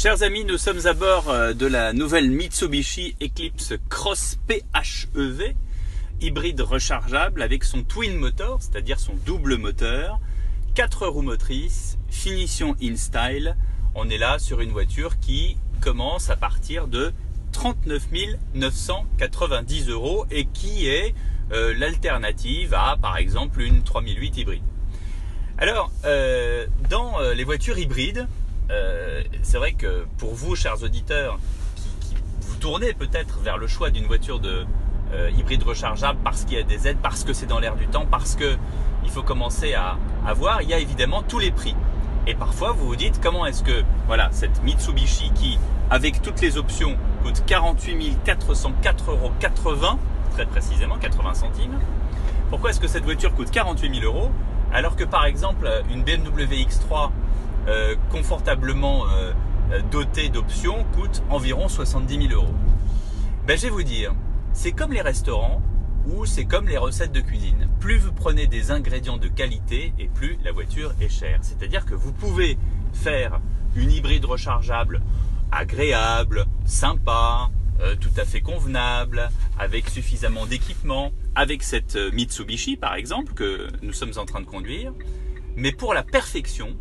Chers amis, nous sommes à bord euh, de la nouvelle Mitsubishi Eclipse Cross PHEV, hybride rechargeable avec son twin motor, c'est-à-dire son double moteur, 4 roues motrices, finition in style. On est là sur une voiture qui commence à partir de 39 990 euros et qui est euh, l'alternative à par exemple une 3008 hybride. Alors, euh, dans les voitures hybrides, euh, c'est vrai que pour vous, chers auditeurs, qui, vous tournez peut-être vers le choix d'une voiture de euh, hybride rechargeable parce qu'il y a des aides, parce que c'est dans l'air du temps, parce que il faut commencer à, voir, il y a évidemment tous les prix. Et parfois, vous vous dites comment est-ce que voilà cette Mitsubishi qui, avec toutes les options, coûte 48 404,80 euros, très précisément 80 centimes. Pourquoi est-ce que cette voiture coûte 48 000 euros alors que par exemple une BMW X3 euh, confortablement euh, euh, doté d'options coûte environ 70 000 euros. Ben, je vais vous dire, c'est comme les restaurants ou c'est comme les recettes de cuisine. Plus vous prenez des ingrédients de qualité et plus la voiture est chère. C'est-à-dire que vous pouvez faire une hybride rechargeable agréable, sympa, tout à fait convenable, avec suffisamment d'équipement, avec cette Mitsubishi par exemple que nous sommes en train de conduire. Mais pour la perfection,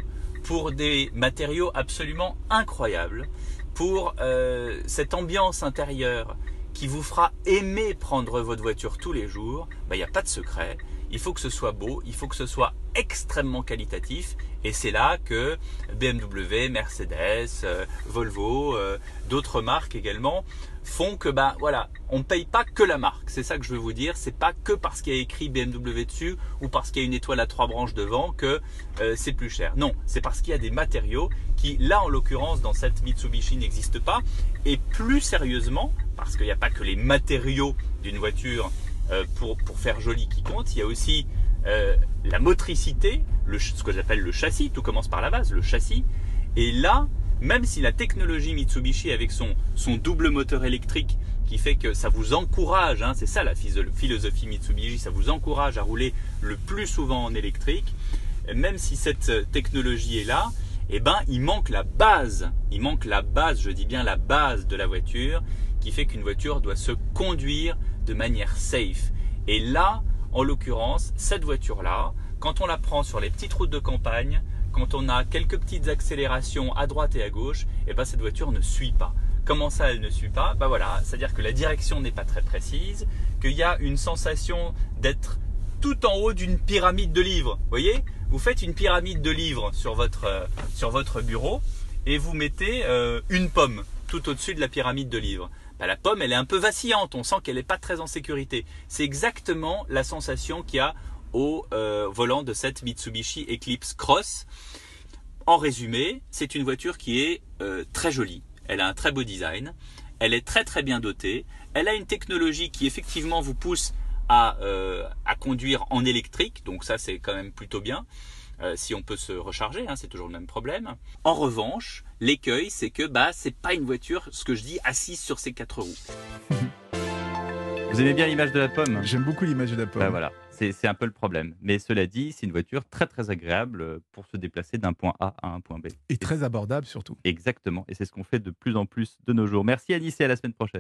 pour des matériaux absolument incroyables, pour euh, cette ambiance intérieure qui vous fera aimer prendre votre voiture tous les jours, bah, il n'y a pas de secret. Il faut que ce soit beau, il faut que ce soit extrêmement qualitatif. Et c'est là que BMW, Mercedes, euh, Volvo, euh, d'autres marques également font que bah voilà, on paye pas que la marque. C'est ça que je veux vous dire. C'est pas que parce qu'il y a écrit BMW dessus ou parce qu'il y a une étoile à trois branches devant que euh, c'est plus cher. Non, c'est parce qu'il y a des matériaux qui, là en l'occurrence, dans cette Mitsubishi n'existent pas. Et plus sérieusement, parce qu'il n'y a pas que les matériaux d'une voiture pour, pour faire joli qui comptent, il y a aussi euh, la motricité, ce que j'appelle le châssis, tout commence par la base, le châssis. Et là, même si la technologie Mitsubishi avec son, double moteur électrique qui fait que ça vous encourage, hein, c'est ça la philosophie Mitsubishi, ça vous encourage à rouler le plus souvent en électrique, même si cette technologie est là, eh ben, il manque la base, il manque la base, je dis bien la base de la voiture, qui fait qu'une voiture doit se conduire de manière safe. Et là, en l'occurrence, cette voiture-là, quand on la prend sur les petites routes de campagne, quand on a quelques petites accélérations à droite et à gauche, et eh ben cette voiture ne suit pas. Comment ça, elle ne suit pas? Bah voilà, c'est-à-dire que la direction n'est pas très précise, qu'il y a une sensation d'être tout en haut d'une pyramide de livres. Vous voyez? Vous faites une pyramide de livres sur votre, euh, sur votre bureau et vous mettez euh, une pomme tout au-dessus de la pyramide de livres. Bah, la pomme, elle est un peu vacillante, on sent qu'elle n'est pas très en sécurité. C'est exactement la sensation qu'il y a au euh, volant de cette Mitsubishi Eclipse Cross. En résumé, c'est une voiture qui est euh, très jolie. Elle a un très beau design. Elle est très très bien dotée. Elle a une technologie qui effectivement vous pousse à, euh, à conduire en électrique. Donc ça c'est quand même plutôt bien. Euh, si on peut se recharger, hein, c'est toujours le même problème. En revanche, l'écueil, c'est que bah c'est pas une voiture, ce que je dis, assise sur ses quatre roues. Vous aimez bien l'image de la pomme? J'aime beaucoup l'image de la pomme. Bah voilà, c'est un peu le problème. Mais cela dit, c'est une voiture très très agréable pour se déplacer d'un point A à un point B. Et très abordable surtout. Exactement, et c'est ce qu'on fait de plus en plus de nos jours. Merci Alice et à la semaine prochaine.